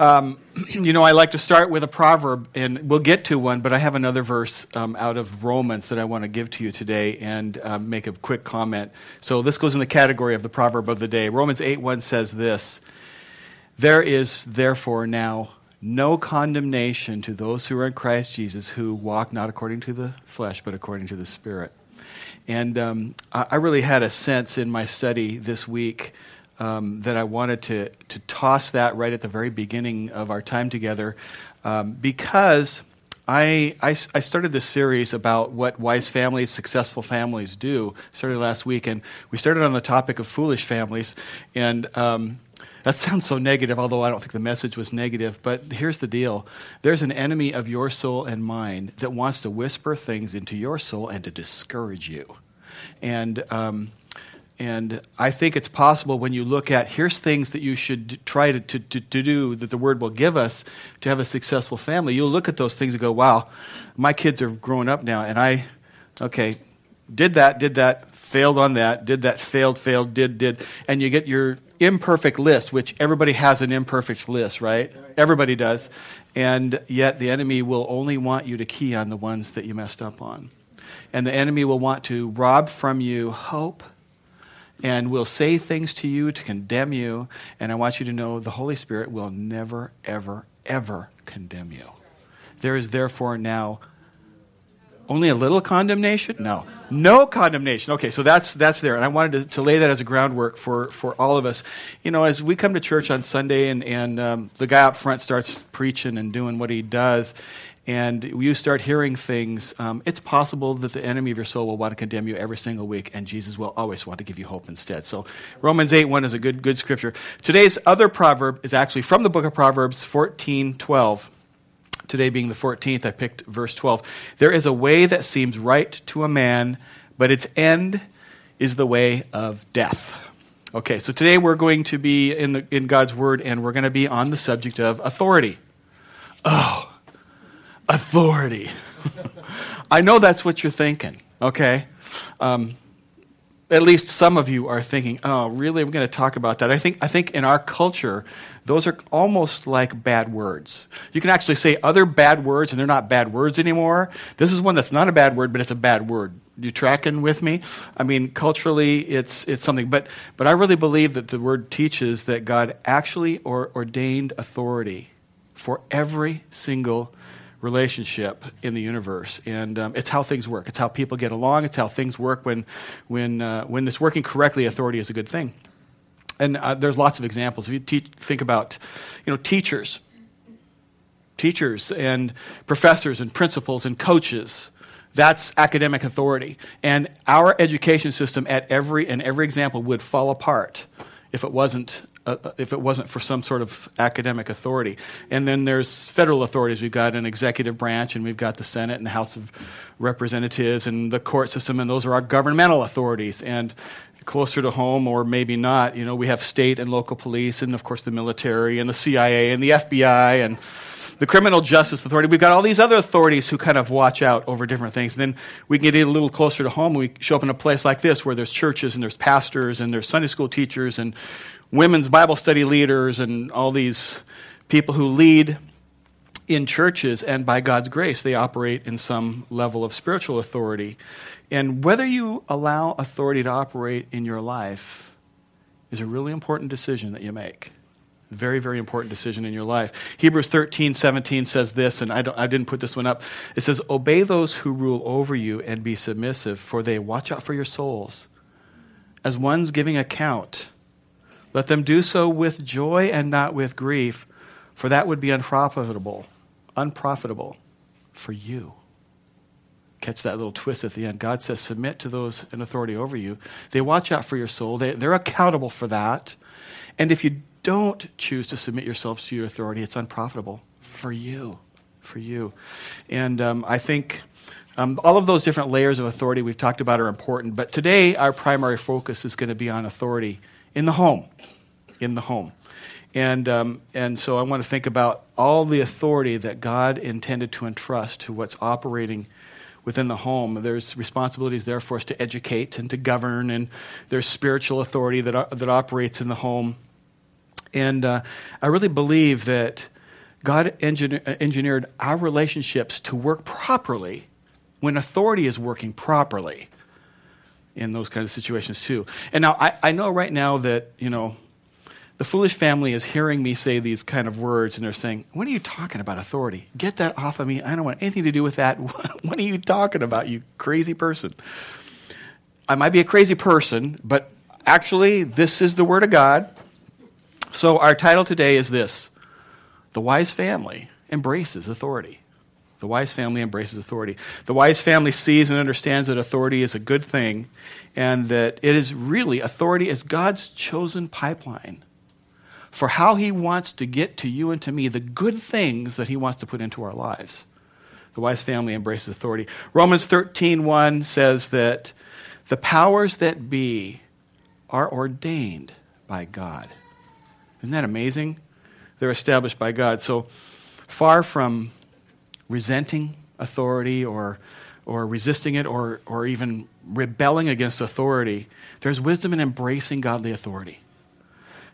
Um, you know, I like to start with a proverb, and we'll get to one, but I have another verse um, out of Romans that I want to give to you today and um, make a quick comment. So this goes in the category of the proverb of the day. Romans 8 1 says this There is therefore now no condemnation to those who are in Christ Jesus who walk not according to the flesh, but according to the Spirit. And um, I really had a sense in my study this week um, that I wanted to, to toss that right at the very beginning of our time together um, because I, I, I, started this series about what wise families, successful families do. Started last week, and we started on the topic of foolish families. And um, that sounds so negative, although I don't think the message was negative. But here's the deal there's an enemy of your soul and mine that wants to whisper things into your soul and to discourage you. And um, and I think it's possible when you look at here's things that you should try to, to, to, to, do that the Word will give us to have a successful family. You'll look at those things and go, wow, my kids are growing up now, and I, okay, did that, did that, failed on that, did that, failed, failed, did, did. And you get your imperfect list, which everybody has an imperfect list, right? Everybody does. And yet the enemy will only want you to key on the ones that you messed up on. And the enemy will want to rob from you hope and will say things to you to condemn you. And I want you to know the Holy Spirit will never, ever, ever condemn you. There is therefore now only a little condemnation? No. No condemnation. Okay, so that's that's there. And I wanted to, to lay that as a groundwork for, for all of us. You know, as we come to church on Sunday and, and um, the guy up front starts preaching and doing what he does, and you start hearing things, um, it's possible that the enemy of your soul will want to condemn you every single week, and Jesus will always want to give you hope instead. So Romans 8 1 is a good, good scripture. Today's other proverb is actually from the book of Proverbs 14 12. Today being the 14th, I picked verse 12. There is a way that seems right to a man, but its end is the way of death. Okay, so today we're going to be in, the, in God's Word, and we're going to be on the subject of authority. Oh, authority. I know that's what you're thinking, okay? Um, at least some of you are thinking, oh, really? We're going to talk about that. I think, I think in our culture, those are almost like bad words. You can actually say other bad words, and they're not bad words anymore. This is one that's not a bad word, but it's a bad word. You tracking with me? I mean, culturally, it's, it's something. But, but I really believe that the word teaches that God actually or, ordained authority for every single relationship in the universe. And um, it's how things work. It's how people get along. It's how things work when, when, uh, when it's working correctly, authority is a good thing. And uh, there's lots of examples. If you te- think about, you know, teachers, teachers and professors and principals and coaches, that's academic authority. And our education system at every, and every example would fall apart if it wasn't uh, uh, if it wasn't for some sort of academic authority. And then there's federal authorities. We've got an executive branch, and we've got the Senate and the House of Representatives and the court system, and those are our governmental authorities. And closer to home, or maybe not, you know, we have state and local police, and of course the military, and the CIA, and the FBI, and the criminal justice authority. We've got all these other authorities who kind of watch out over different things. And then we get a little closer to home. We show up in a place like this where there's churches and there's pastors and there's Sunday school teachers and women's Bible study leaders and all these people who lead in churches, and by God's grace, they operate in some level of spiritual authority. And whether you allow authority to operate in your life is a really important decision that you make. Very, very important decision in your life. Hebrews 13, 17 says this, and I, I didn't put this one up. It says, Obey those who rule over you and be submissive, for they watch out for your souls as ones giving account let them do so with joy and not with grief, for that would be unprofitable, unprofitable for you. Catch that little twist at the end. God says, submit to those in authority over you. They watch out for your soul, they, they're accountable for that. And if you don't choose to submit yourselves to your authority, it's unprofitable for you. For you. And um, I think um, all of those different layers of authority we've talked about are important, but today our primary focus is going to be on authority in the home. In the home. And, um, and so I want to think about all the authority that God intended to entrust to what's operating within the home. There's responsibilities there for us to educate and to govern, and there's spiritual authority that, that operates in the home. And uh, I really believe that God engin- engineered our relationships to work properly when authority is working properly in those kind of situations too. And now I, I know right now that, you know, the foolish family is hearing me say these kind of words and they're saying, What are you talking about, authority? Get that off of me. I don't want anything to do with that. what are you talking about, you crazy person? I might be a crazy person, but actually, this is the Word of God. So, our title today is this The Wise Family Embraces Authority. The wise family embraces authority. The wise family sees and understands that authority is a good thing and that it is really, authority is God's chosen pipeline for how he wants to get to you and to me the good things that he wants to put into our lives. The wise family embraces authority. Romans 13:1 says that the powers that be are ordained by God. Isn't that amazing? They're established by God. So far from resenting authority or, or resisting it or, or even rebelling against authority, there's wisdom in embracing godly authority.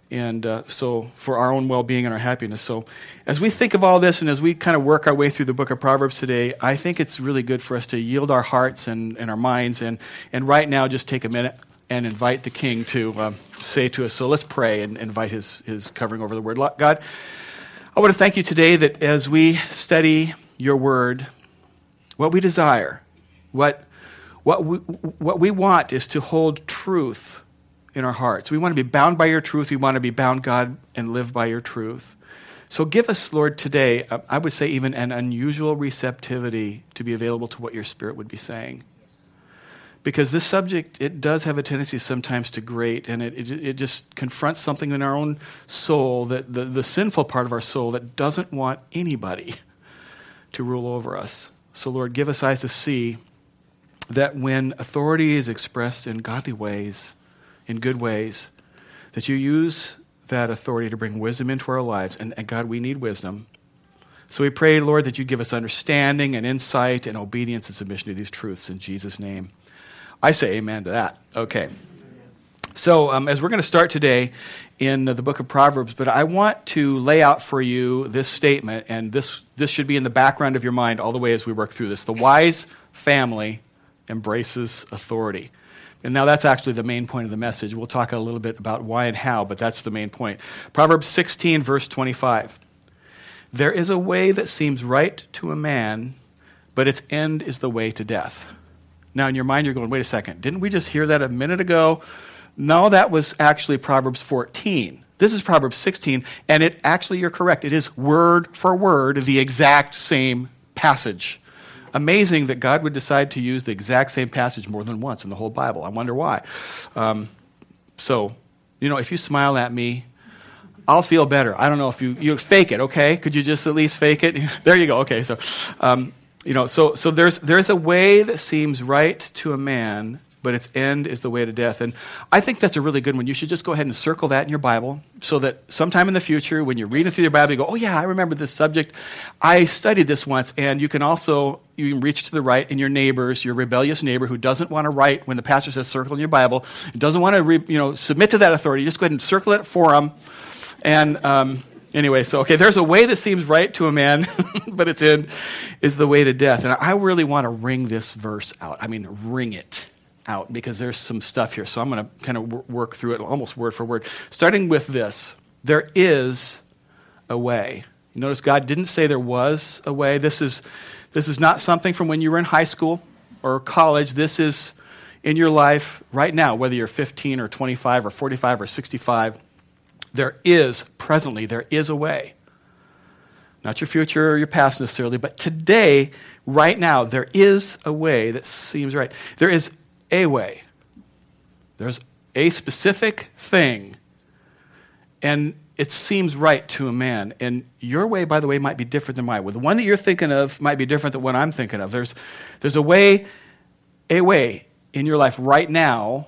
And uh, so, for our own well being and our happiness. So, as we think of all this and as we kind of work our way through the book of Proverbs today, I think it's really good for us to yield our hearts and, and our minds and, and right now just take a minute and invite the King to um, say to us. So, let's pray and invite his, his covering over the word. God, I want to thank you today that as we study your word, what we desire, what, what, we, what we want is to hold truth in our hearts. We want to be bound by your truth. We want to be bound, God, and live by your truth. So give us, Lord, today, uh, I would say even an unusual receptivity to be available to what your Spirit would be saying. Because this subject, it does have a tendency sometimes to grate, and it, it, it just confronts something in our own soul, that the, the sinful part of our soul that doesn't want anybody to rule over us. So, Lord, give us eyes to see that when authority is expressed in godly ways, in good ways, that you use that authority to bring wisdom into our lives. And, and, God, we need wisdom. So we pray, Lord, that you give us understanding and insight and obedience and submission to these truths in Jesus' name. I say amen to that. Okay. So, um, as we're going to start today in the book of Proverbs, but I want to lay out for you this statement, and this, this should be in the background of your mind all the way as we work through this. The wise family embraces authority. And now that's actually the main point of the message. We'll talk a little bit about why and how, but that's the main point. Proverbs 16, verse 25. There is a way that seems right to a man, but its end is the way to death. Now, in your mind, you're going, wait a second. Didn't we just hear that a minute ago? No, that was actually Proverbs 14. This is Proverbs 16, and it actually, you're correct. It is word for word the exact same passage. Amazing that God would decide to use the exact same passage more than once in the whole Bible. I wonder why. Um, so, you know, if you smile at me, I'll feel better. I don't know if you, you fake it, okay? Could you just at least fake it? there you go. Okay, so, um, you know, so, so there's, there's a way that seems right to a man, but its end is the way to death. And I think that's a really good one. You should just go ahead and circle that in your Bible so that sometime in the future, when you're reading through your Bible, you go, oh, yeah, I remember this subject. I studied this once. And you can also you can reach to the right in your neighbors, your rebellious neighbor who doesn't want to write when the pastor says circle in your Bible, doesn't want to re, you know, submit to that authority. Just go ahead and circle it for them. And um, anyway, so, okay, there's a way that seems right to a man, but its end is the way to death. And I really want to ring this verse out. I mean, ring it out because there's some stuff here. So I'm going to kind of work through it almost word for word. Starting with this there is a way. Notice God didn't say there was a way. This is, this is not something from when you were in high school or college. This is in your life right now, whether you're 15 or 25 or 45 or 65. There is, presently, there is a way. Not your future or your past necessarily, but today, right now, there is a way that seems right. There is a way. There's a specific thing, and it seems right to a man. And your way, by the way, might be different than mine. Well, the one that you're thinking of might be different than what I'm thinking of. There's, there's a way, a way in your life right now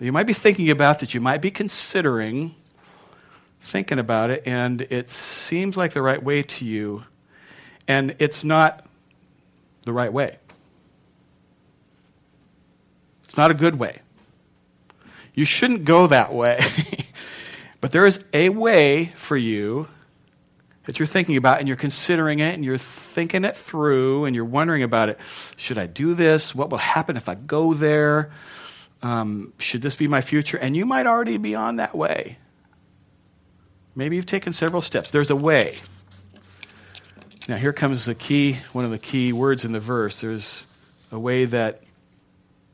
you might be thinking about that you might be considering thinking about it, and it seems like the right way to you, and it's not the right way. It's not a good way. You shouldn't go that way. But there is a way for you that you're thinking about and you're considering it and you're thinking it through and you're wondering about it. Should I do this? What will happen if I go there? Um, should this be my future? And you might already be on that way. Maybe you've taken several steps. There's a way. Now, here comes the key, one of the key words in the verse. There's a way that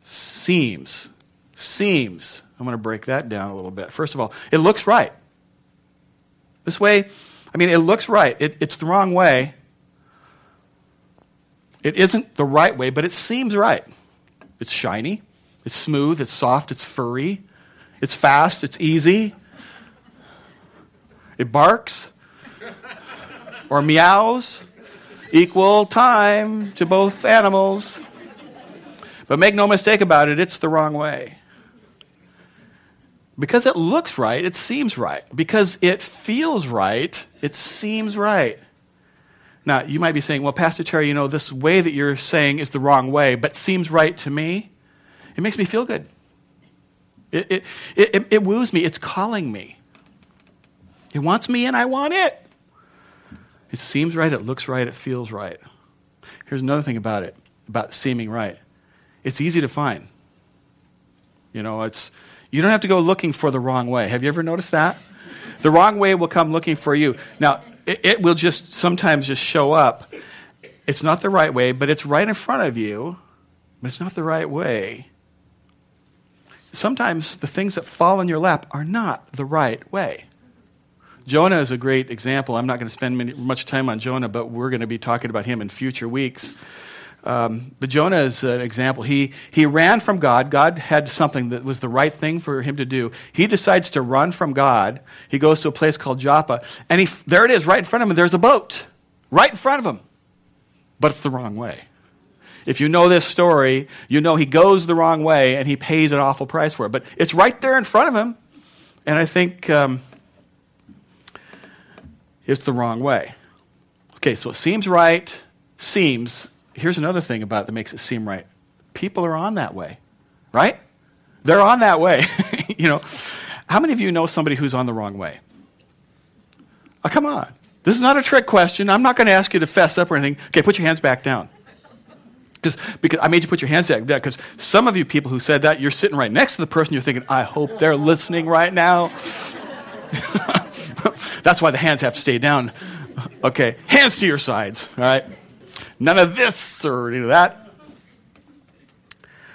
seems, seems. I'm going to break that down a little bit. First of all, it looks right. This way, I mean, it looks right. It, it's the wrong way. It isn't the right way, but it seems right. It's shiny, it's smooth, it's soft, it's furry, it's fast, it's easy. It barks or meows, equal time to both animals. But make no mistake about it, it's the wrong way. Because it looks right, it seems right. Because it feels right, it seems right. Now, you might be saying, well, Pastor Terry, you know, this way that you're saying is the wrong way, but seems right to me. It makes me feel good. It, it, it, it, woos me. It's calling me. It wants me and I want it. It seems right, it looks right, it feels right. Here's another thing about it, about seeming right. It's easy to find. You know, it's you don't have to go looking for the wrong way. Have you ever noticed that? The wrong way will come looking for you. Now, it, it will just sometimes just show up. It's not the right way, but it's right in front of you, but it's not the right way. Sometimes the things that fall in your lap are not the right way. Jonah is a great example. I'm not going to spend many, much time on Jonah, but we're going to be talking about him in future weeks. Um, but Jonah is an example. He, he ran from God. God had something that was the right thing for him to do. He decides to run from God. He goes to a place called Joppa, and he, there it is, right in front of him. There's a boat, right in front of him. But it's the wrong way. If you know this story, you know he goes the wrong way and he pays an awful price for it. But it's right there in front of him. And I think um, it's the wrong way. Okay, so it seems right, seems. Here's another thing about it that makes it seem right. People are on that way, right? They're on that way. you know, how many of you know somebody who's on the wrong way? Oh, come on. This is not a trick question. I'm not going to ask you to fess up or anything. Okay, put your hands back down. Because, because I made you put your hands back down because some of you people who said that, you're sitting right next to the person, you're thinking, I hope they're listening right now. That's why the hands have to stay down. Okay, hands to your sides, all right? None of this or any of that.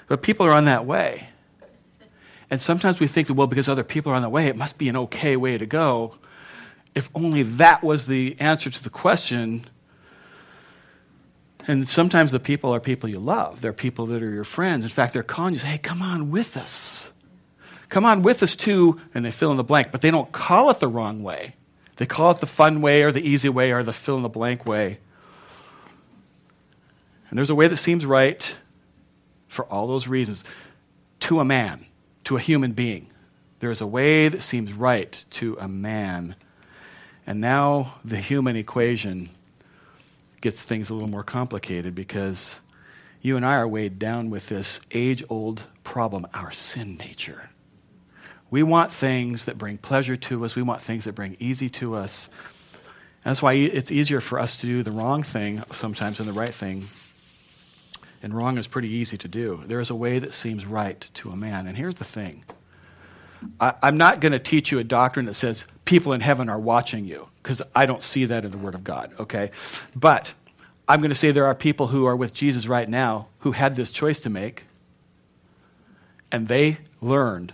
But people are on that way. And sometimes we think that, well, because other people are on the way, it must be an okay way to go. If only that was the answer to the question. And sometimes the people are people you love. They're people that are your friends. In fact, they're calling you, say, hey, come on with us. Come on with us too. And they fill in the blank, but they don't call it the wrong way. They call it the fun way or the easy way or the fill in the blank way. And there's a way that seems right for all those reasons to a man, to a human being. There is a way that seems right to a man. And now the human equation gets things a little more complicated because you and I are weighed down with this age old problem, our sin nature. We want things that bring pleasure to us. We want things that bring easy to us. That's why it's easier for us to do the wrong thing sometimes than the right thing. And wrong is pretty easy to do. There is a way that seems right to a man. And here's the thing I, am not going to teach you a doctrine that says people in heaven are watching you, because I don't see that in the Word of God, okay? But I'm going to say there are people who are with Jesus right now who had this choice to make, and they learned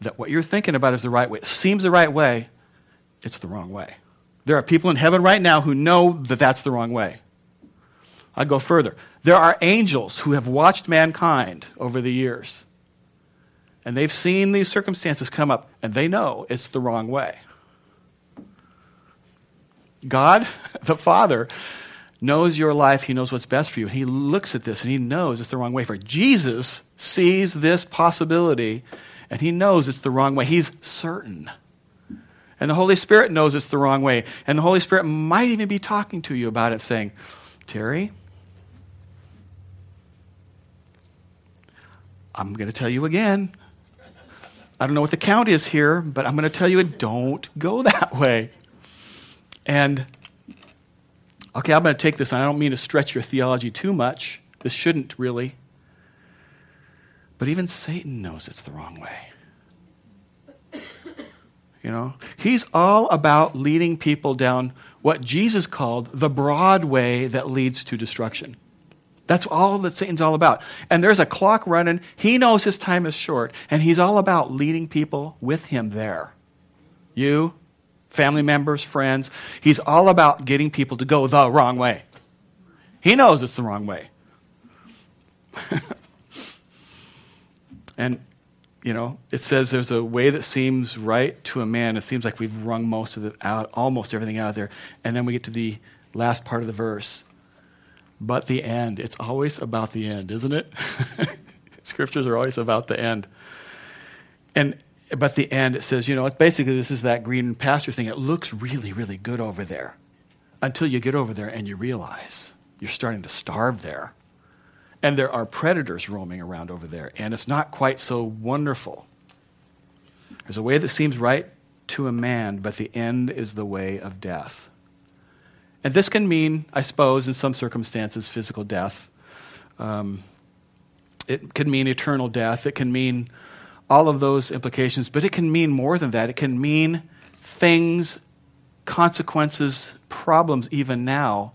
that what you're thinking about is the right way. It seems the right way, it's the wrong way. There are people in heaven right now who know that that's the wrong way. I go further. There are angels who have watched mankind over the years, and they've seen these circumstances come up, and they know it's the wrong way. God, the Father, knows your life. He knows what's best for you. He looks at this and he knows it's the wrong way for Jesus sees this possibility and he knows it's the wrong way. He's certain. And the Holy Spirit knows it's the wrong way. And the Holy Spirit might even be talking to you about it, saying, Terry, I'm going to tell you again. I don't know what the count is here, but I'm going to tell you don't go that way. And, okay, I'm going to take this, I don't mean to stretch your theology too much. This shouldn't really. But even Satan knows it's the wrong way. You know, he's all about leading people down what Jesus called the broad way that leads to destruction. That's all that Satan's all about. And there's a clock running. He knows his time is short, and he's all about leading people with him there. You, family members, friends, he's all about getting people to go the wrong way. He knows it's the wrong way. and, you know, it says there's a way that seems right to a man. It seems like we've wrung most of it out, almost everything out of there. And then we get to the last part of the verse but the end. It's always about the end, isn't it? Scriptures are always about the end. And but the end, it says, you know, basically this is that green pasture thing. It looks really, really good over there until you get over there and you realize you're starting to starve there. And there are predators roaming around over there, and it's not quite so wonderful. There's a way that seems right to a man, but the end is the way of death. And this can mean, I suppose, in some circumstances, physical death. Um, it can mean eternal death. It can mean all of those implications, but it can mean more than that. It can mean things, consequences, problems, even now,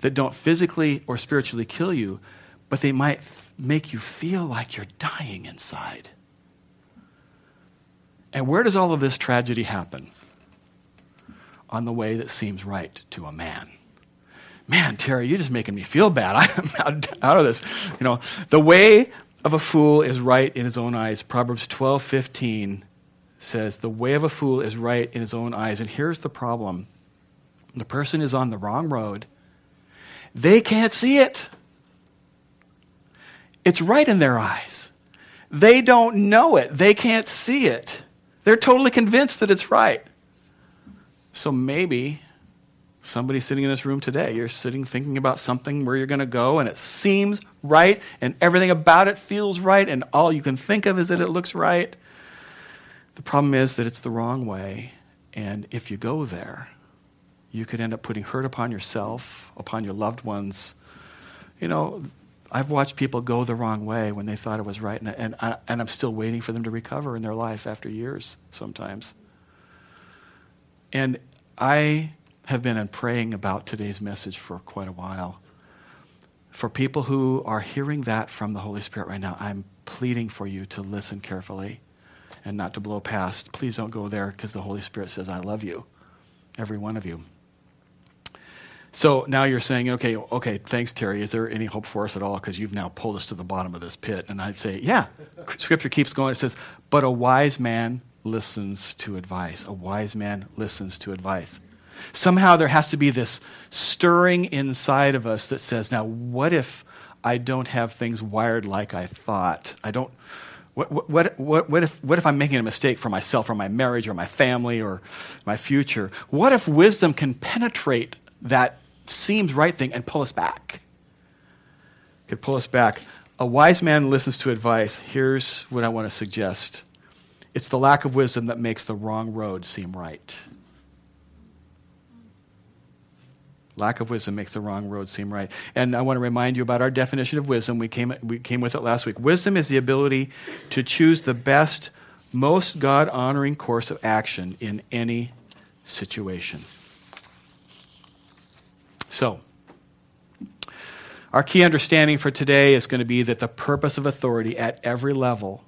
that don't physically or spiritually kill you, but they might f- make you feel like you're dying inside. And where does all of this tragedy happen? On the way that seems right to a man. Man, Terry, you're just making me feel bad. I'm out, out of this. You know, the way of a fool is right in his own eyes. Proverbs 12, 15 says, The way of a fool is right in his own eyes. And here's the problem the person is on the wrong road, they can't see it. It's right in their eyes. They don't know it, they can't see it. They're totally convinced that it's right. So maybe somebody sitting in this room today, you're sitting thinking about something where you're going to go and it seems right and everything about it feels right and all you can think of is that it looks right. The problem is that it's the wrong way. And if you go there, you could end up putting hurt upon yourself, upon your loved ones. You know, I've watched people go the wrong way when they thought it was right, and, and, I, and I'm still waiting for them to recover in their life after years sometimes. And I have been praying about today's message for quite a while. For people who are hearing that from the Holy Spirit right now, I'm pleading for you to listen carefully and not to blow past. Please don't go there because the Holy Spirit says, I love you, every one of you. So now you're saying, okay, okay, thanks, Terry. Is there any hope for us at all? Because you've now pulled us to the bottom of this pit. And I'd say, yeah. Scripture keeps going. It says, but a wise man listens to advice. A wise man listens to advice. Somehow there has to be this stirring inside of us that says, now, what if I don't have things wired like I thought? I don't. What, what, what, what, if, what if I'm making a mistake for myself or my marriage or my family or my future? What if wisdom can penetrate that seems right thing and pull us back? Could pull us back. A wise man listens to advice. Here's what I want to suggest it's the lack of wisdom that makes the wrong road seem right. Lack of wisdom makes the wrong road seem right. And I want to remind you about our definition of wisdom. We came, we came with it last week. Wisdom is the ability to choose the best, most God honoring course of action in any situation. So, our key understanding for today is going to be that the purpose of authority at every level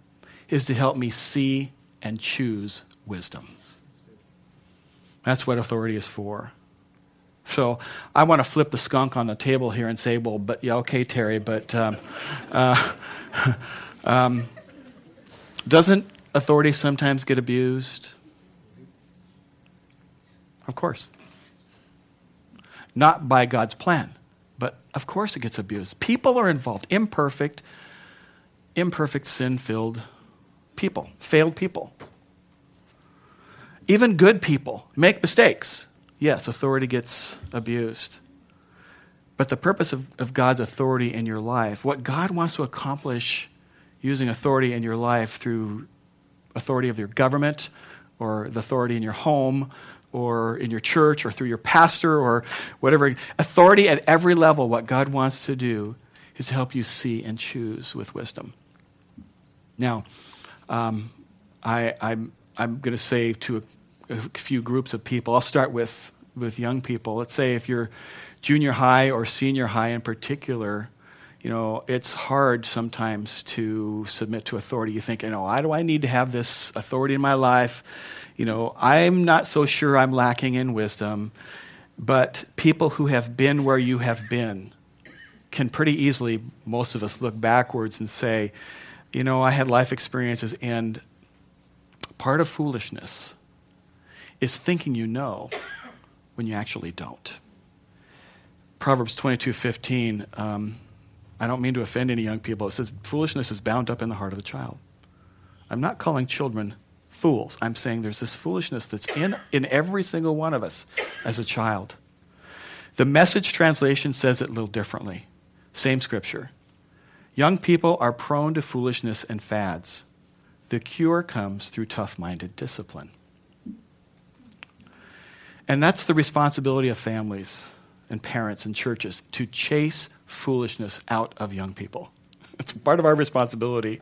is to help me see and choose wisdom. That's what authority is for. So I want to flip the skunk on the table here and say, well, but yeah, okay, Terry, but um, uh, um, doesn't authority sometimes get abused? Of course. Not by God's plan, but of course it gets abused. People are involved, imperfect, imperfect, sin filled people, failed people. Even good people make mistakes. Yes, authority gets abused. But the purpose of, of God's authority in your life, what God wants to accomplish using authority in your life through authority of your government or the authority in your home or in your church or through your pastor or whatever. Authority at every level, what God wants to do is to help you see and choose with wisdom. Now, um, I, I'm, I'm going to say to a, a few groups of people, I'll start with, with young people. Let's say if you're junior high or senior high in particular, you know, it's hard sometimes to submit to authority. You think, you know, why do I need to have this authority in my life? You know, I'm not so sure I'm lacking in wisdom, but people who have been where you have been can pretty easily, most of us, look backwards and say, you know, I had life experiences, and part of foolishness is thinking you know when you actually don't. Proverbs 22:15. Um, I don't mean to offend any young people. It says foolishness is bound up in the heart of the child. I'm not calling children fools. I'm saying there's this foolishness that's in, in every single one of us as a child. The message translation says it a little differently. Same scripture. Young people are prone to foolishness and fads. The cure comes through tough minded discipline. And that's the responsibility of families and parents and churches to chase foolishness out of young people. It's part of our responsibility.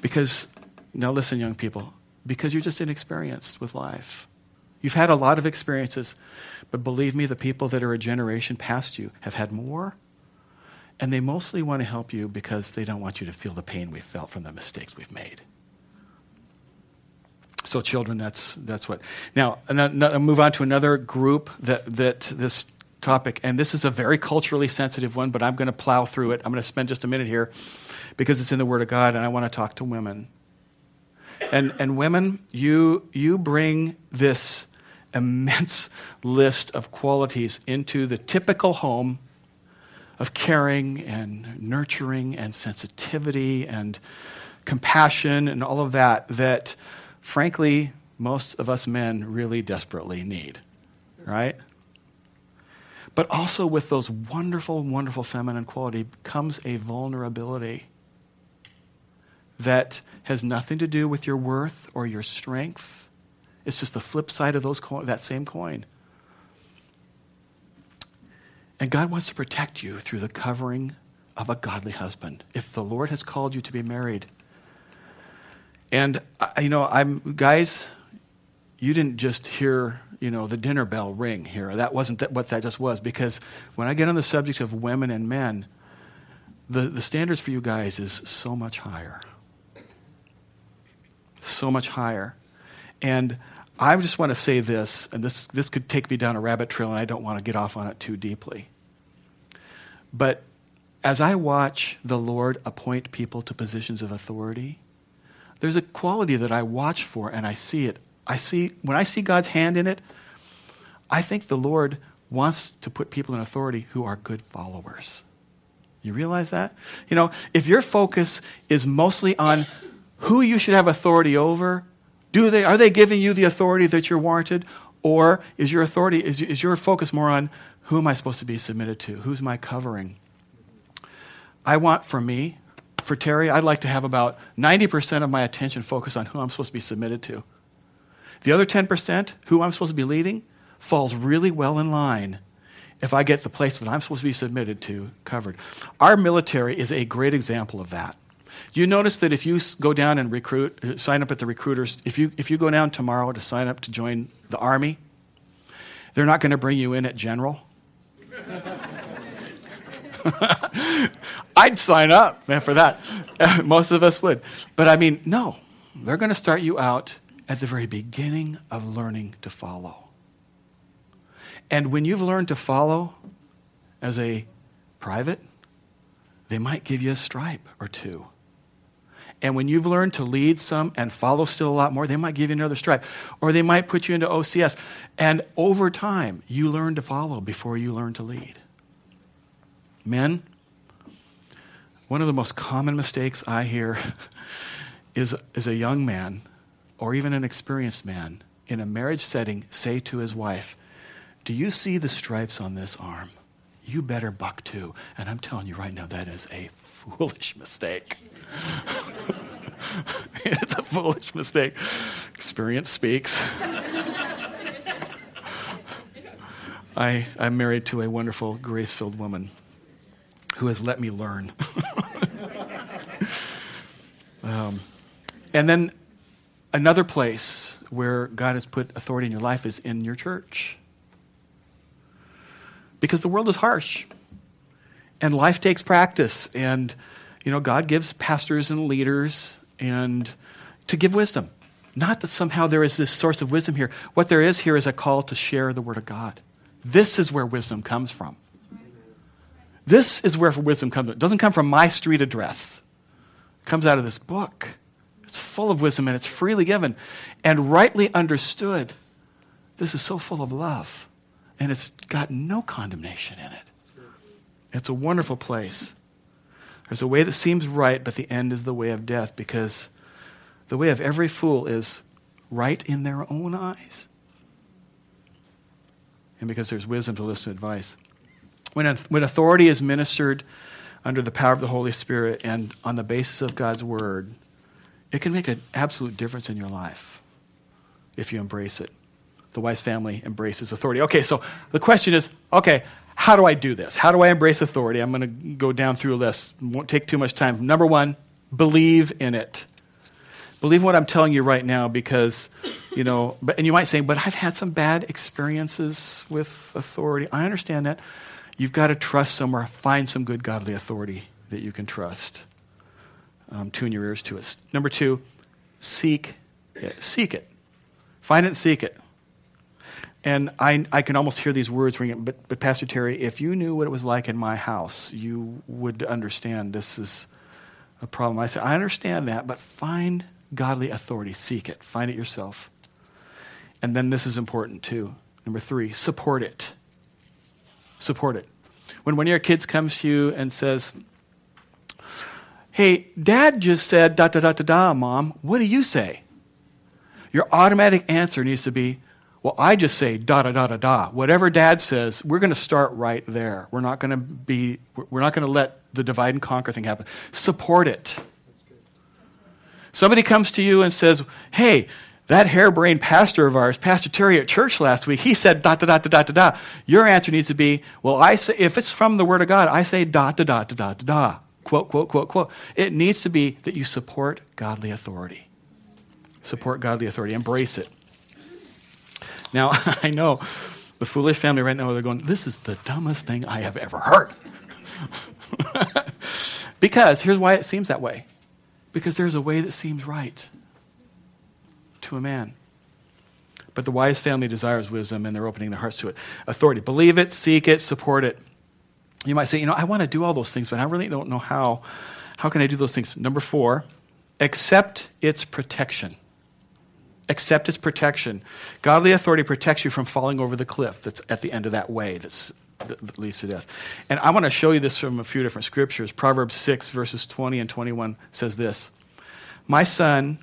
Because, now listen, young people, because you're just inexperienced with life. You've had a lot of experiences, but believe me, the people that are a generation past you have had more and they mostly want to help you because they don't want you to feel the pain we've felt from the mistakes we've made. So, children, that's, that's what. Now, I'll move on to another group that, that this topic, and this is a very culturally sensitive one, but I'm going to plow through it. I'm going to spend just a minute here because it's in the Word of God, and I want to talk to women. And, and women, you, you bring this immense list of qualities into the typical home of caring and nurturing and sensitivity and compassion and all of that that, frankly, most of us men really desperately need, right? But also with those wonderful, wonderful feminine quality comes a vulnerability that has nothing to do with your worth or your strength. It's just the flip side of those co- that same coin. And God wants to protect you through the covering of a godly husband. If the Lord has called you to be married, and uh, you know, I'm guys, you didn't just hear you know the dinner bell ring here. That wasn't that, what that just was. Because when I get on the subject of women and men, the, the standards for you guys is so much higher, so much higher, and I just want to say this, and this, this could take me down a rabbit trail, and I don't want to get off on it too deeply. But as I watch the Lord appoint people to positions of authority, there's a quality that I watch for and I see it. I see when I see God's hand in it, I think the Lord wants to put people in authority who are good followers. You realize that? You know, if your focus is mostly on who you should have authority over, do they, are they giving you the authority that you're warranted? Or is your authority, is, is your focus more on who am I supposed to be submitted to? Who's my covering? I want for me, for Terry, I'd like to have about 90% of my attention focused on who I'm supposed to be submitted to. The other 10%, who I'm supposed to be leading, falls really well in line if I get the place that I'm supposed to be submitted to covered. Our military is a great example of that. You notice that if you go down and recruit, uh, sign up at the recruiters, if you, if you go down tomorrow to sign up to join the Army, they're not going to bring you in at general. I'd sign up, man, for that. Most of us would. But I mean, no. They're going to start you out at the very beginning of learning to follow. And when you've learned to follow as a private, they might give you a stripe or two. And when you've learned to lead some and follow still a lot more, they might give you another stripe. Or they might put you into OCS. And over time, you learn to follow before you learn to lead. Men, one of the most common mistakes I hear is, is a young man or even an experienced man in a marriage setting say to his wife, Do you see the stripes on this arm? You better buck too. And I'm telling you right now, that is a foolish mistake. It's a foolish mistake. Experience speaks. I, I'm married to a wonderful, grace filled woman who has let me learn. um, and then another place where God has put authority in your life is in your church. Because the world is harsh and life takes practice. And, you know, God gives pastors and leaders and to give wisdom. Not that somehow there is this source of wisdom here. What there is here is a call to share the Word of God. This is where wisdom comes from. This is where wisdom comes. From. It doesn't come from my street address. It comes out of this book. It's full of wisdom and it's freely given. And rightly understood, this is so full of love. And it's got no condemnation in it. It's a wonderful place. There's a way that seems right, but the end is the way of death because the way of every fool is right in their own eyes. And because there's wisdom to listen to advice. When, when authority is ministered under the power of the Holy Spirit and on the basis of God's word, it can make an absolute difference in your life if you embrace it. The wise family embraces authority. Okay, so the question is okay, how do I do this? How do I embrace authority? I'm going to go down through a list. Won't take too much time. Number one, believe in it. Believe what I'm telling you right now because, you know, but, and you might say, but I've had some bad experiences with authority. I understand that. You've got to trust somewhere, find some good godly authority that you can trust. Um, tune your ears to it. Number two, seek it. Seek it. Find it and seek it. And I, I can almost hear these words ringing, but, but Pastor Terry, if you knew what it was like in my house, you would understand this is a problem. I say, I understand that, but find godly authority. Seek it. Find it yourself. And then this is important too. Number three, support it. Support it. When one of your kids comes to you and says, Hey, dad just said da da da da da, mom, what do you say? Your automatic answer needs to be, well, I just say da da da da da. Whatever dad says, we're going to start right there. We're not going to be, we're not going to let the divide and conquer thing happen. Support it. Somebody comes to you and says, hey, that harebrained pastor of ours, Pastor Terry at church last week, he said da da da da da da. Your answer needs to be, well, I say, if it's from the Word of God, I say da da da da da da. Quote, quote, quote, quote. It needs to be that you support godly authority. Support godly authority. Embrace it. Now, I know the foolish family right now, they're going, This is the dumbest thing I have ever heard. because here's why it seems that way because there's a way that seems right to a man. But the wise family desires wisdom and they're opening their hearts to it. Authority. Believe it, seek it, support it. You might say, you know, I want to do all those things, but I really don't know how. How can I do those things? Number four, accept its protection accept its protection. Godly authority protects you from falling over the cliff that's at the end of that way that's, that leads to death. And I want to show you this from a few different scriptures. Proverbs 6, verses 20 and 21 says this My son,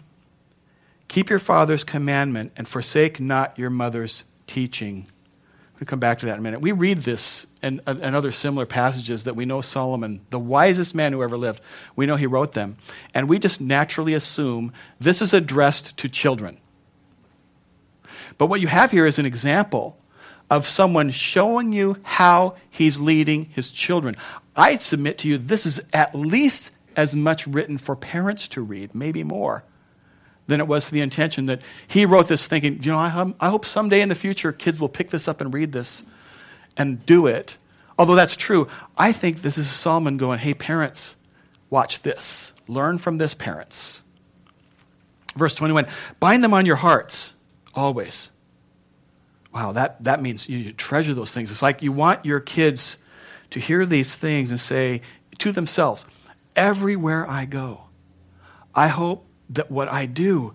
keep your father's commandment and forsake not your mother's teaching. We'll come back to that in a minute. We read this and, and other similar passages that we know Solomon, the wisest man who ever lived, we know he wrote them. And we just naturally assume this is addressed to children. But what you have here is an example of someone showing you how he's leading his children. I submit to you, this is at least as much written for parents to read, maybe more, than it was the intention that he wrote this thinking, you know, I, I hope someday in the future kids will pick this up and read this and do it. Although that's true, I think this is Solomon going, hey, parents, watch this. Learn from this, parents. Verse 21 Bind them on your hearts always. Wow, that, that means you treasure those things. It's like you want your kids to hear these things and say to themselves, everywhere I go, I hope that what I do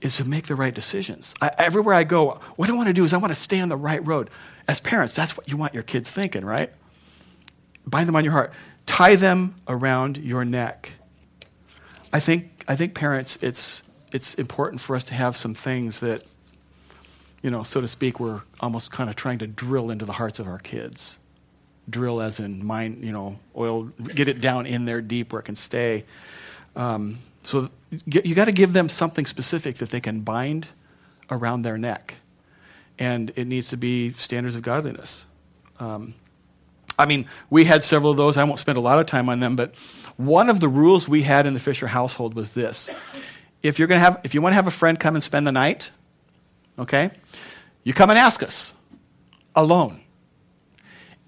is to make the right decisions. I, everywhere I go, what I want to do is I want to stay on the right road. As parents, that's what you want your kids thinking, right? Bind them on your heart. Tie them around your neck. I think, I think parents, it's, it's important for us to have some things that you know, so to speak, we're almost kind of trying to drill into the hearts of our kids. Drill as in mine, you know, oil, get it down in there deep where it can stay. Um, So you got to give them something specific that they can bind around their neck. And it needs to be standards of godliness. Um, I mean, we had several of those. I won't spend a lot of time on them, but one of the rules we had in the Fisher household was this. If you're to have if you want to have a friend come and spend the night, okay? You come and ask us alone.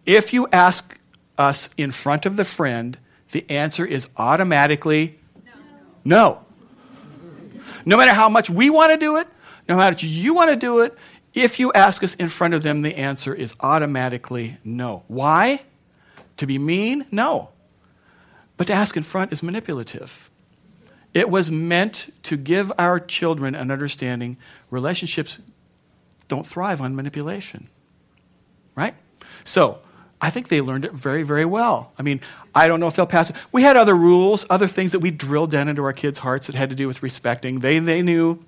If you ask us in front of the friend, the answer is automatically no. No matter how much we want to do it, no matter how you want to do it, if you ask us in front of them, the answer is automatically no. Why? To be mean? No. But to ask in front is manipulative. It was meant to give our children an understanding relationships don't thrive on manipulation. Right? So, I think they learned it very, very well. I mean, I don't know if they'll pass it. We had other rules, other things that we drilled down into our kids' hearts that had to do with respecting. They, they knew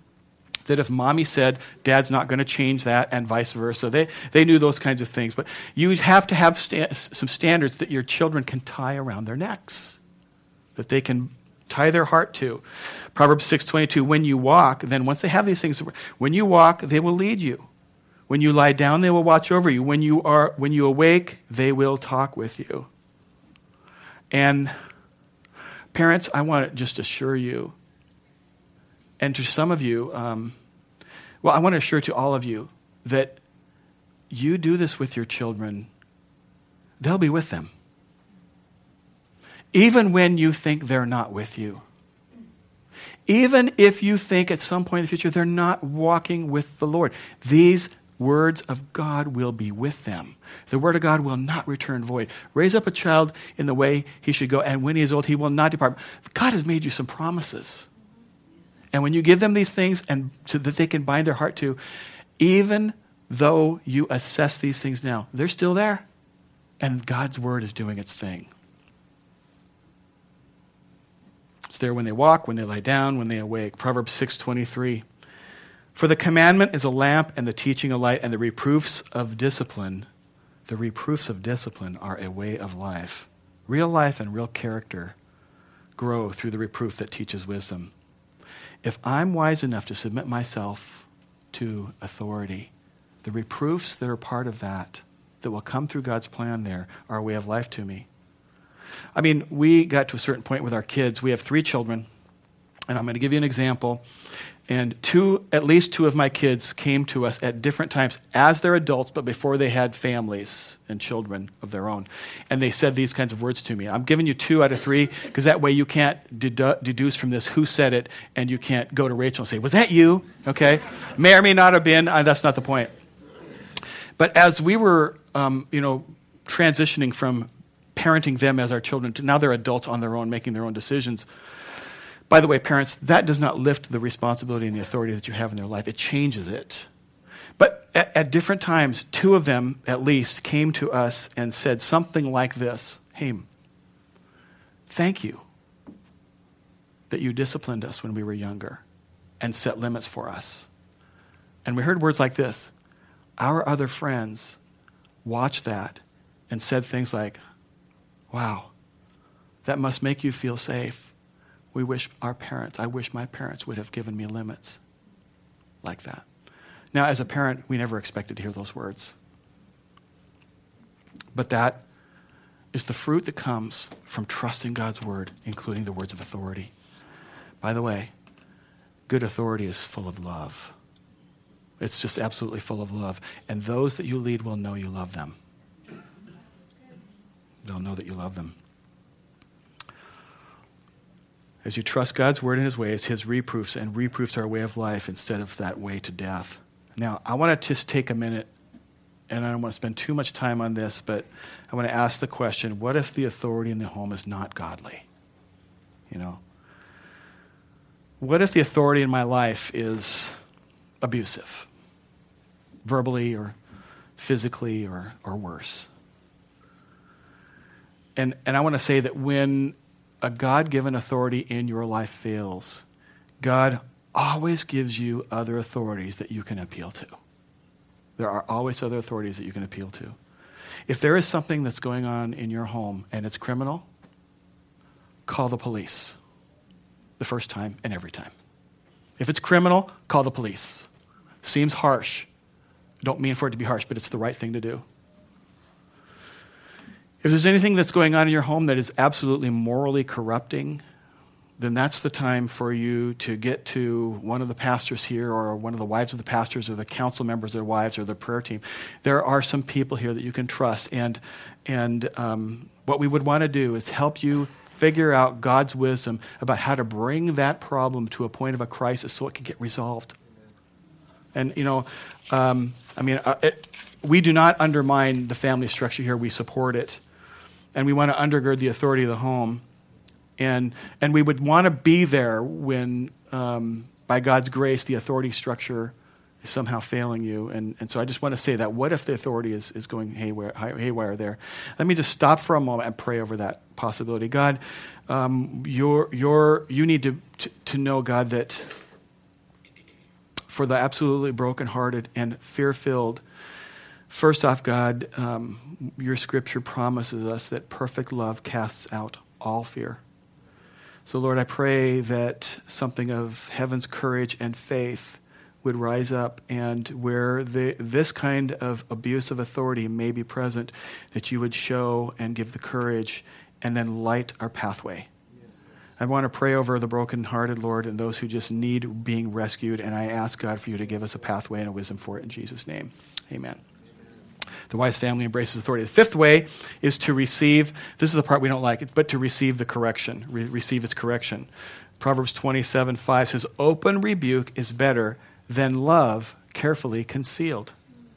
that if mommy said, dad's not going to change that, and vice versa. They, they knew those kinds of things. But you have to have sta- some standards that your children can tie around their necks, that they can tie their heart to. Proverbs 6.22, when you walk, then once they have these things, when you walk, they will lead you. When you lie down, they will watch over you. When you, are, when you awake, they will talk with you. And parents, I want to just assure you, and to some of you, um, well, I want to assure to all of you that you do this with your children, they'll be with them. Even when you think they're not with you. Even if you think at some point in the future they're not walking with the Lord. These words of God will be with them. The word of God will not return void. Raise up a child in the way he should go, and when he is old, he will not depart. God has made you some promises. And when you give them these things and so that they can bind their heart to, even though you assess these things now, they're still there. And God's word is doing its thing. It's there when they walk, when they lie down, when they awake. Proverbs 623. For the commandment is a lamp and the teaching a light, and the reproofs of discipline, the reproofs of discipline are a way of life. Real life and real character grow through the reproof that teaches wisdom. If I'm wise enough to submit myself to authority, the reproofs that are part of that, that will come through God's plan there, are a way of life to me. I mean, we got to a certain point with our kids. We have three children, and I'm going to give you an example. And two, at least two of my kids came to us at different times as they're adults, but before they had families and children of their own. And they said these kinds of words to me. I'm giving you two out of three because that way you can't dedu- deduce from this who said it, and you can't go to Rachel and say, Was that you? Okay? may or may not have been. Uh, that's not the point. But as we were, um, you know, transitioning from parenting them as our children. To now they're adults on their own, making their own decisions. By the way, parents, that does not lift the responsibility and the authority that you have in their life, it changes it. But at, at, different times, two of them at least came to us and said something like this. Hey, thank you that you disciplined us when we were younger and set limits for us. And we heard words like this. Our other friends watched that and said things like, Wow, that must make you feel safe we wish our parents, I wish my parents would have given me limits like that. Now, as a parent, we never expected to hear those words. But that is the fruit that comes from trusting God's word, including the words of authority. By the way, good authority is full of love. It's just absolutely full of love. And those that you lead will know you love them. They'll know that you love them. As you trust God's word and his ways, his reproofs, and reproofs are a way of life instead of that way to death. Now, I want to just take a minute, and I don't want to spend too much time on this, but I want to ask the question what if the authority in the home is not godly? You know? What if the authority in my life is abusive, verbally or physically or, or worse? And, and I want to say that when a God given authority in your life fails, God always gives you other authorities that you can appeal to. There are always other authorities that you can appeal to. If there is something that's going on in your home and it's criminal, call the police. the first time and every time. If it's criminal, call the police. Seems harsh. Don't mean for it to be harsh, but it's the right thing to do. If there's anything that's going on in your home that is absolutely morally corrupting, then that's the time for you to get to one of the pastors here or one of the wives of the pastors or the council members their wives or the prayer team. There are some people here that you can trust. And, and um, what we would want to do is help you figure out God's wisdom about how to bring that problem to a point of a crisis so it can get resolved. And, you know, um, I mean, uh, it, we do not undermine the family structure here, we support it. And we want to undergird the authority of the home. And, and we would want to be there when, um, by God's grace, the authority structure is somehow failing you. And, and so I just want to say that. What if the authority is, is going haywire, haywire there? Let me just stop for a moment and pray over that possibility. God, um, you're, you're, you need to, to, to know, God, that for the absolutely brokenhearted and fear filled, first off, God, um, your scripture promises us that perfect love casts out all fear. So, Lord, I pray that something of heaven's courage and faith would rise up, and where the, this kind of abuse of authority may be present, that you would show and give the courage and then light our pathway. I want to pray over the brokenhearted, Lord, and those who just need being rescued, and I ask God for you to give us a pathway and a wisdom for it in Jesus' name. Amen. The wise family embraces authority. The fifth way is to receive, this is the part we don't like, but to receive the correction, re- receive its correction. Proverbs 27 5 says, Open rebuke is better than love carefully concealed.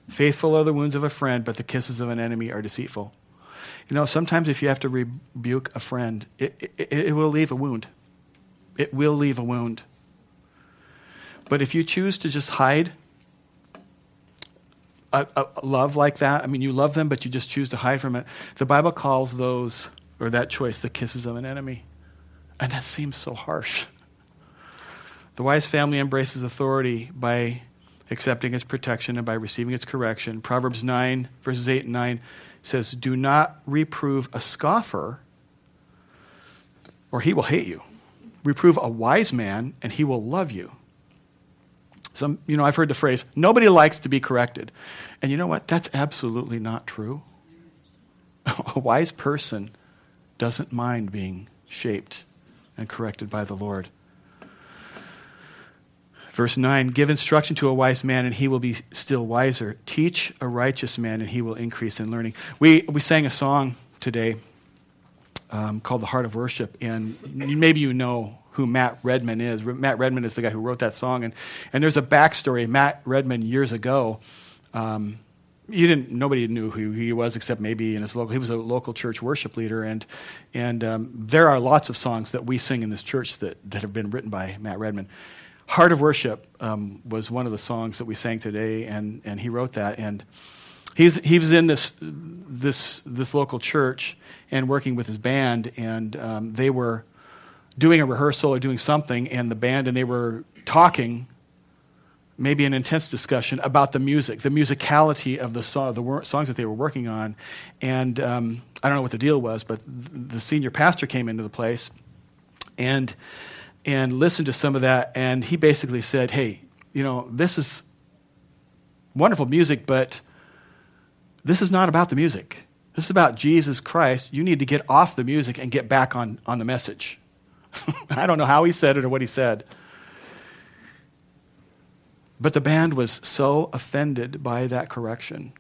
Faithful are the wounds of a friend, but the kisses of an enemy are deceitful. You know, sometimes if you have to rebuke a friend, it, it, it will leave a wound. It will leave a wound. But if you choose to just hide a, a, love like that. I mean, you love them, but you just choose to hide from it. The Bible calls those, or that choice, the kisses of an enemy. And that seems so harsh. The wise family embraces authority by accepting its protection and by receiving its correction. Proverbs 9, verses 8 and 9 says, Do not reprove a scoffer, or he will hate you. Reprove a wise man, and he will love you. Some, you know, I've heard the phrase, nobody likes to be corrected. And you know what? That's absolutely not true. A wise person doesn't mind being shaped and corrected by the Lord. Verse 9 Give instruction to a wise man, and he will be still wiser. Teach a righteous man, and he will increase in learning. We, we sang a song today um, called The Heart of Worship, and maybe you know who Matt Redman is. Matt Redman is the guy who wrote that song. And, and there's a backstory. Matt Redman, years ago, um, you didn't, nobody knew who he was except maybe in his local, he was a local church worship leader. And, and um, there are lots of songs that we sing in this church that, that have been written by Matt Redman. Heart of Worship um, was one of the songs that we sang today, and, and he wrote that. And he's, he was in this, this, this local church and working with his band, and um, they were doing a rehearsal or doing something, and the band and they were talking, maybe an intense discussion about the music, the musicality of the song, the wor- songs that they were working on. And um, I don't know what the deal was, but the senior pastor came into the place and and listened to some of that, and he basically said, "Hey, you know, this is wonderful music, but this is not about the music." This is about Jesus Christ. You need to get off the music and get back on, on the message. I don't know how he said it or what he said. But the band was so offended by that correction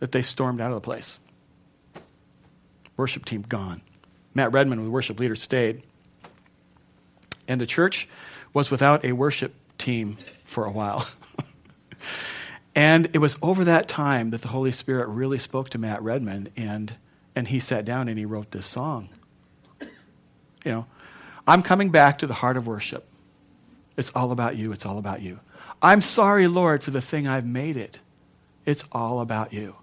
that they stormed out of the place. Worship team gone. Matt Redman, the worship leader, stayed. And the church was without a worship team for a while. and it was over that time that the Holy Spirit really spoke to Matt Redman, and, and he sat down and he wrote this song. You know, I'm coming back to the heart of worship. It's all about you. It's all about you. I'm sorry, Lord, for the thing I've made it. It's all about you.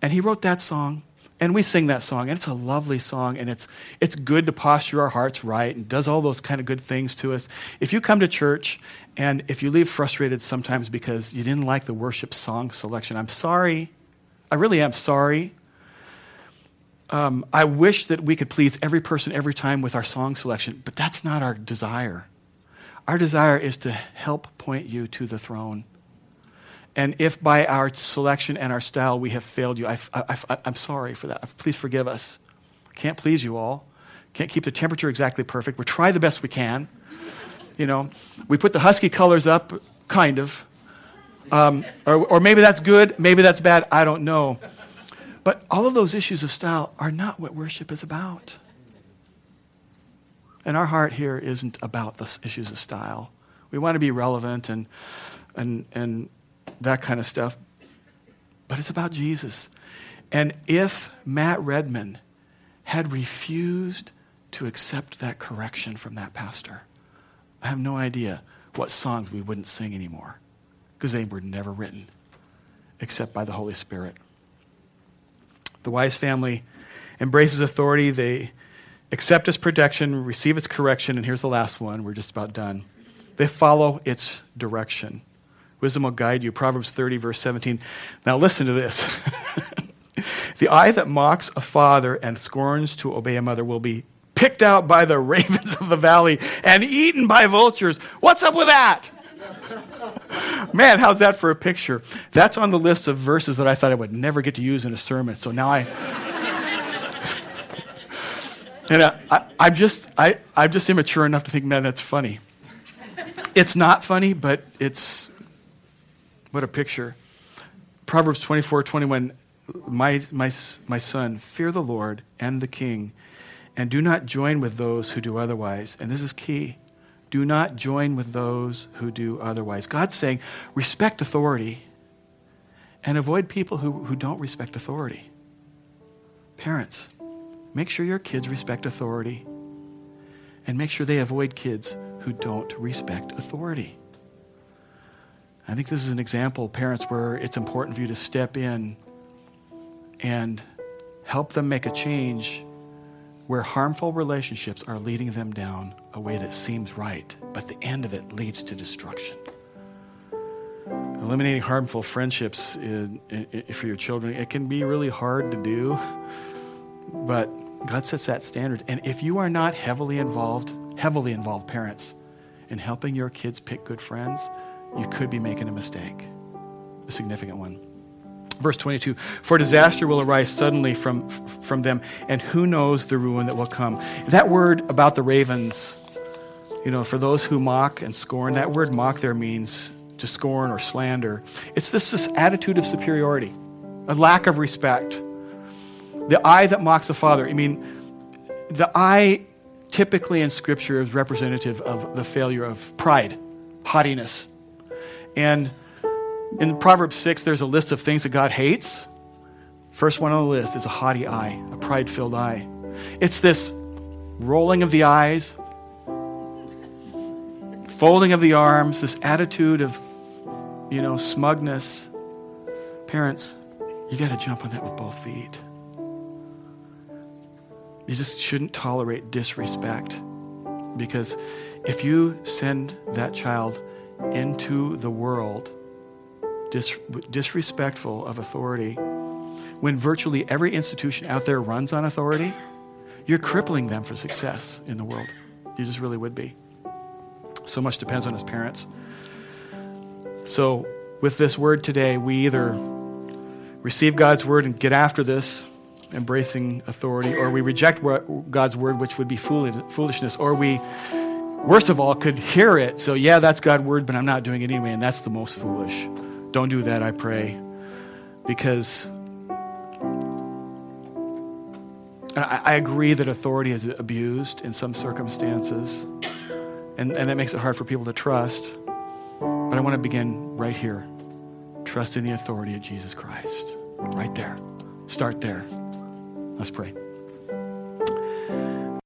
And he wrote that song, and we sing that song, and it's a lovely song, and it's, it's good to posture our hearts right and does all those kind of good things to us. If you come to church and if you leave frustrated sometimes because you didn't like the worship song selection, I'm sorry. I really am sorry. Um, I wish that we could please every person every time with our song selection, but that's not our desire. Our desire is to help point you to the throne. And if by our selection and our style we have failed you, I, am sorry for that. Please forgive us. Can't please you all. Can't keep the temperature exactly perfect. We try the best we can. You know, we put the husky colors up, kind of. Um, or, or maybe that's good, maybe that's bad, I don't know. But all of those issues of style are not what worship is about. And our heart here isn't about the issues of style. We want to be relevant and, and, and that kind of stuff. But it's about Jesus. And if Matt Redman had refused to accept that correction from that pastor, I have no idea what songs we wouldn't sing anymore because they were never written except by the Holy Spirit. The Wise family embraces authority. They accept its protection, receive its correction, and here's the last one. We're just about done. They follow its direction. Wisdom will guide you. Proverbs 30, verse 17. Now listen to this. the eye that mocks a father and scorns to obey a mother will be picked out by the ravens of the valley and eaten by vultures. What's up with that? Man, how's that for a picture? That's on the list of verses that I thought I would never get to use in a sermon. So now I. and uh, I, am just, I, I'm just immature enough to think, man, that's funny. It's not funny, but it's what a picture. Proverbs 24, 21. My, my, my son, fear the Lord and the king, and do not join with those who do otherwise. And this is key. Do not join with those who do otherwise. God's saying, respect authority and avoid people who, who don't respect authority. Parents, make sure your kids respect authority and make sure they avoid kids who don't respect authority. I think this is an example, parents, where it's important for you to step in and help them make a change where harmful relationships are leading them down a way that seems right, but the end of it leads to destruction. Eliminating harmful friendships in, in, in, for your children, it can be really hard to do, but God sets that standard. And if you are not heavily involved, heavily involved parents, in helping your kids pick good friends, you could be making a mistake, a significant one. Verse 22 For disaster will arise suddenly from, from them, and who knows the ruin that will come. That word about the ravens, you know, for those who mock and scorn, that word mock there means to scorn or slander. It's this, this attitude of superiority, a lack of respect. The eye that mocks the Father. I mean, the eye typically in Scripture is representative of the failure of pride, haughtiness. And in Proverbs 6, there's a list of things that God hates. First one on the list is a haughty eye, a pride filled eye. It's this rolling of the eyes, folding of the arms, this attitude of, you know, smugness. Parents, you got to jump on that with both feet. You just shouldn't tolerate disrespect because if you send that child into the world dis- disrespectful of authority, when virtually every institution out there runs on authority, you're crippling them for success in the world. You just really would be. So much depends on us parents. So, with this word today, we either receive God's word and get after this, embracing authority, or we reject God's word, which would be foolishness, or we, worst of all, could hear it. So, yeah, that's God's word, but I'm not doing it anyway, and that's the most foolish. Don't do that, I pray. Because I, agree that authority is abused in some circumstances, and, and that makes it hard for people to trust. But I want to begin right here. trusting the authority of Jesus Christ. Right there. Start there. Let's pray.